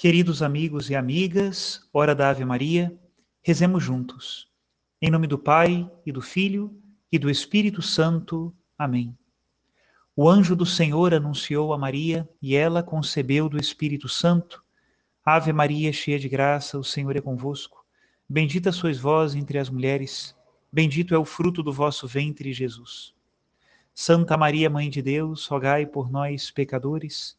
Queridos amigos e amigas, hora da Ave Maria, rezemos juntos. Em nome do Pai e do Filho e do Espírito Santo. Amém. O anjo do Senhor anunciou a Maria e ela concebeu do Espírito Santo. Ave Maria, cheia de graça, o Senhor é convosco. Bendita sois vós entre as mulheres, bendito é o fruto do vosso ventre, Jesus. Santa Maria, Mãe de Deus, rogai por nós, pecadores,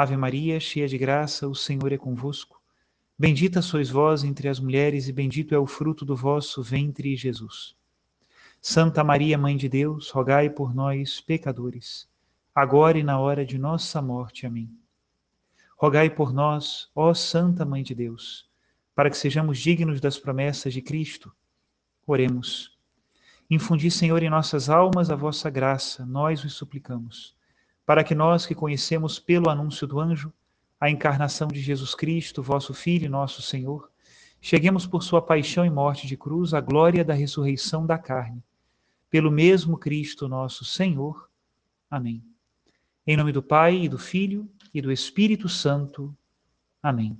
Ave Maria, cheia de graça, o Senhor é convosco. Bendita sois vós entre as mulheres, e bendito é o fruto do vosso ventre, Jesus. Santa Maria, Mãe de Deus, rogai por nós, pecadores, agora e na hora de nossa morte. Amém. Rogai por nós, ó Santa Mãe de Deus, para que sejamos dignos das promessas de Cristo. Oremos. Infundi, Senhor, em nossas almas a vossa graça, nós os suplicamos para que nós que conhecemos pelo anúncio do anjo a encarnação de Jesus Cristo, vosso Filho e nosso Senhor, cheguemos por sua paixão e morte de cruz à glória da ressurreição da carne. Pelo mesmo Cristo nosso Senhor. Amém. Em nome do Pai e do Filho e do Espírito Santo. Amém.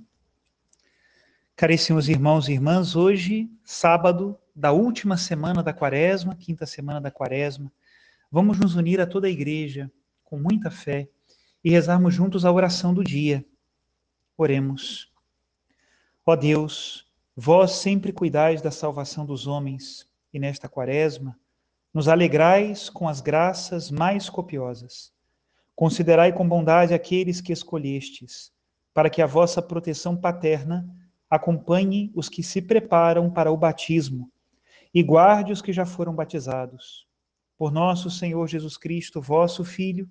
Caríssimos irmãos e irmãs, hoje, sábado da última semana da quaresma, quinta semana da quaresma, vamos nos unir a toda a igreja com muita fé e rezarmos juntos a oração do dia. Oremos. Ó Deus, vós sempre cuidais da salvação dos homens, e nesta quaresma nos alegrais com as graças mais copiosas. Considerai com bondade aqueles que escolhestes, para que a vossa proteção paterna acompanhe os que se preparam para o batismo e guarde os que já foram batizados. Por nosso Senhor Jesus Cristo, vosso Filho,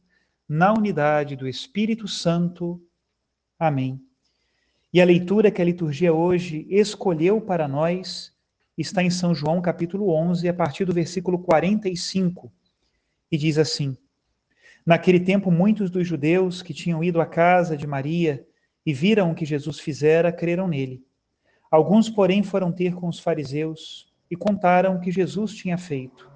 na unidade do Espírito Santo. Amém. E a leitura que a liturgia hoje escolheu para nós está em São João capítulo 11, a partir do versículo 45, e diz assim: Naquele tempo, muitos dos judeus que tinham ido à casa de Maria e viram o que Jesus fizera, creram nele. Alguns, porém, foram ter com os fariseus e contaram o que Jesus tinha feito.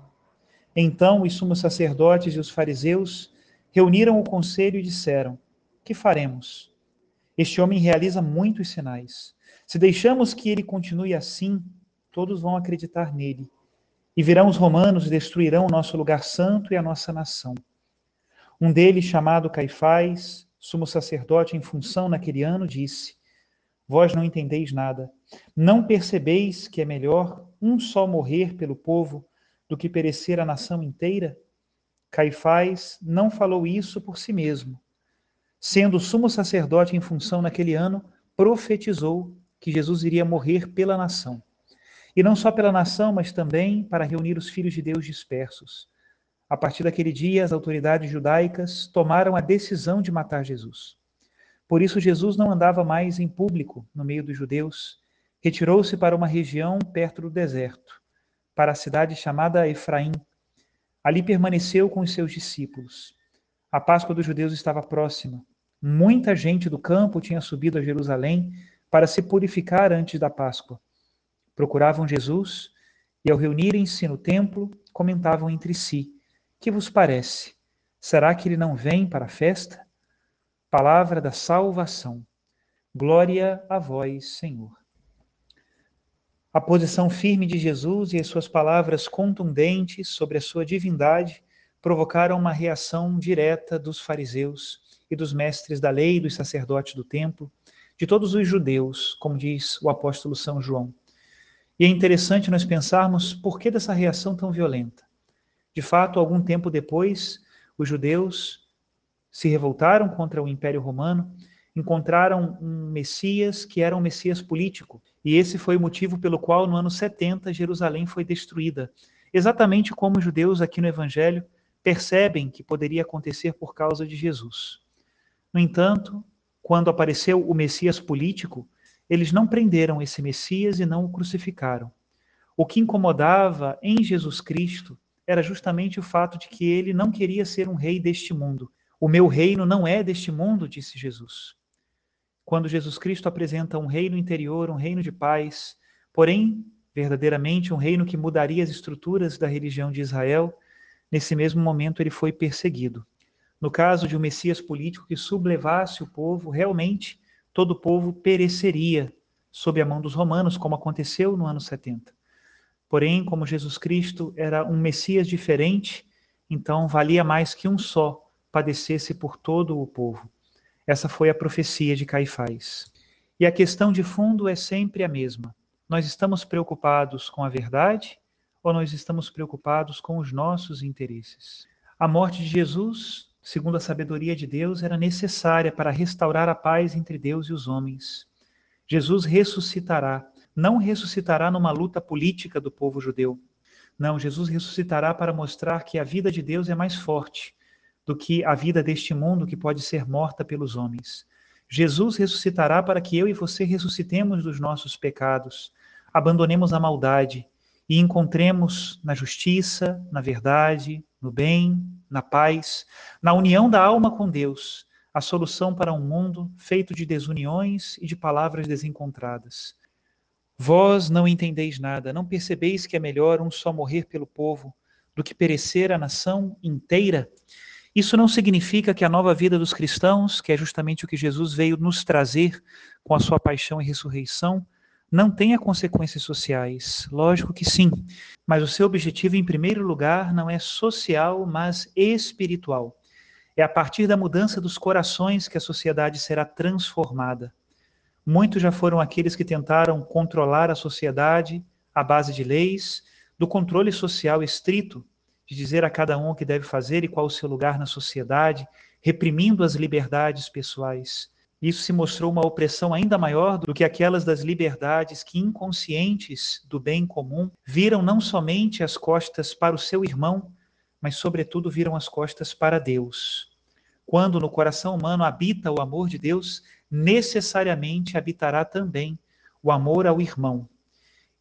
Então, os sumos sacerdotes e os fariseus reuniram o conselho e disseram: Que faremos? Este homem realiza muitos sinais. Se deixamos que ele continue assim, todos vão acreditar nele. E virão os romanos e destruirão o nosso lugar santo e a nossa nação. Um deles, chamado Caifás, sumo sacerdote em função naquele ano, disse: Vós não entendeis nada. Não percebeis que é melhor um só morrer pelo povo do que perecer a nação inteira? Caifás não falou isso por si mesmo. Sendo sumo sacerdote em função naquele ano, profetizou que Jesus iria morrer pela nação. E não só pela nação, mas também para reunir os filhos de Deus dispersos. A partir daquele dia, as autoridades judaicas tomaram a decisão de matar Jesus. Por isso, Jesus não andava mais em público no meio dos judeus, retirou-se para uma região perto do deserto, para a cidade chamada Efraim, Ali permaneceu com os seus discípulos. A Páscoa dos judeus estava próxima. Muita gente do campo tinha subido a Jerusalém para se purificar antes da Páscoa. Procuravam Jesus e, ao reunirem-se no templo, comentavam entre si: Que vos parece? Será que ele não vem para a festa? Palavra da salvação. Glória a vós, Senhor. A posição firme de Jesus e as suas palavras contundentes sobre a sua divindade provocaram uma reação direta dos fariseus e dos mestres da lei, dos sacerdotes do templo, de todos os judeus, como diz o apóstolo São João. E é interessante nós pensarmos por que dessa reação tão violenta. De fato, algum tempo depois, os judeus se revoltaram contra o Império Romano encontraram um Messias que era um Messias político. E esse foi o motivo pelo qual, no ano 70, Jerusalém foi destruída. Exatamente como os judeus aqui no Evangelho percebem que poderia acontecer por causa de Jesus. No entanto, quando apareceu o Messias político, eles não prenderam esse Messias e não o crucificaram. O que incomodava em Jesus Cristo era justamente o fato de que ele não queria ser um rei deste mundo. O meu reino não é deste mundo, disse Jesus. Quando Jesus Cristo apresenta um reino interior, um reino de paz, porém, verdadeiramente um reino que mudaria as estruturas da religião de Israel, nesse mesmo momento ele foi perseguido. No caso de um Messias político que sublevasse o povo, realmente todo o povo pereceria sob a mão dos romanos, como aconteceu no ano 70. Porém, como Jesus Cristo era um Messias diferente, então valia mais que um só padecesse por todo o povo. Essa foi a profecia de Caifás. E a questão de fundo é sempre a mesma. Nós estamos preocupados com a verdade ou nós estamos preocupados com os nossos interesses? A morte de Jesus segundo a sabedoria de Deus, era necessária para restaurar a paz entre Deus e os homens. Jesus ressuscitará, não ressuscitará numa luta política do povo judeu. Não, Jesus ressuscitará para mostrar que a vida de Deus é mais forte do que a vida deste mundo que pode ser morta pelos homens. Jesus ressuscitará para que eu e você ressuscitemos dos nossos pecados, abandonemos a maldade e encontremos na justiça, na verdade, no bem, na paz, na união da alma com Deus, a solução para um mundo feito de desuniões e de palavras desencontradas. Vós não entendeis nada, não percebeis que é melhor um só morrer pelo povo do que perecer a nação inteira? Isso não significa que a nova vida dos cristãos, que é justamente o que Jesus veio nos trazer com a sua paixão e ressurreição, não tenha consequências sociais? Lógico que sim, mas o seu objetivo, em primeiro lugar, não é social, mas espiritual. É a partir da mudança dos corações que a sociedade será transformada. Muitos já foram aqueles que tentaram controlar a sociedade à base de leis, do controle social estrito, de dizer a cada um o que deve fazer e qual o seu lugar na sociedade, reprimindo as liberdades pessoais. Isso se mostrou uma opressão ainda maior do que aquelas das liberdades que, inconscientes do bem comum, viram não somente as costas para o seu irmão, mas, sobretudo, viram as costas para Deus. Quando no coração humano habita o amor de Deus, necessariamente habitará também o amor ao irmão.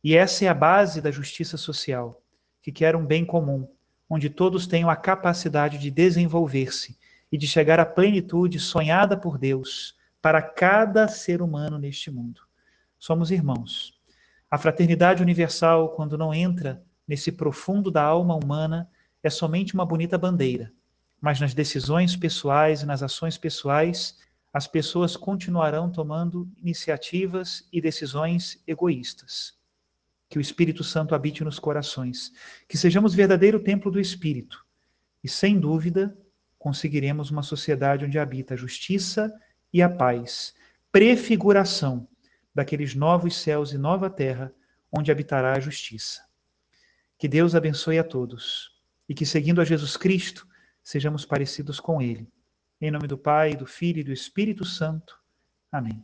E essa é a base da justiça social, que quer um bem comum, onde todos tenham a capacidade de desenvolver-se e de chegar à plenitude sonhada por Deus para cada ser humano neste mundo. Somos irmãos. A fraternidade universal, quando não entra nesse profundo da alma humana, é somente uma bonita bandeira. Mas nas decisões pessoais e nas ações pessoais, as pessoas continuarão tomando iniciativas e decisões egoístas. Que o Espírito Santo habite nos corações, que sejamos verdadeiro templo do Espírito e, sem dúvida, conseguiremos uma sociedade onde habita a justiça e a paz, prefiguração daqueles novos céus e nova terra onde habitará a justiça. Que Deus abençoe a todos e que, seguindo a Jesus Cristo, sejamos parecidos com Ele. Em nome do Pai, do Filho e do Espírito Santo. Amém.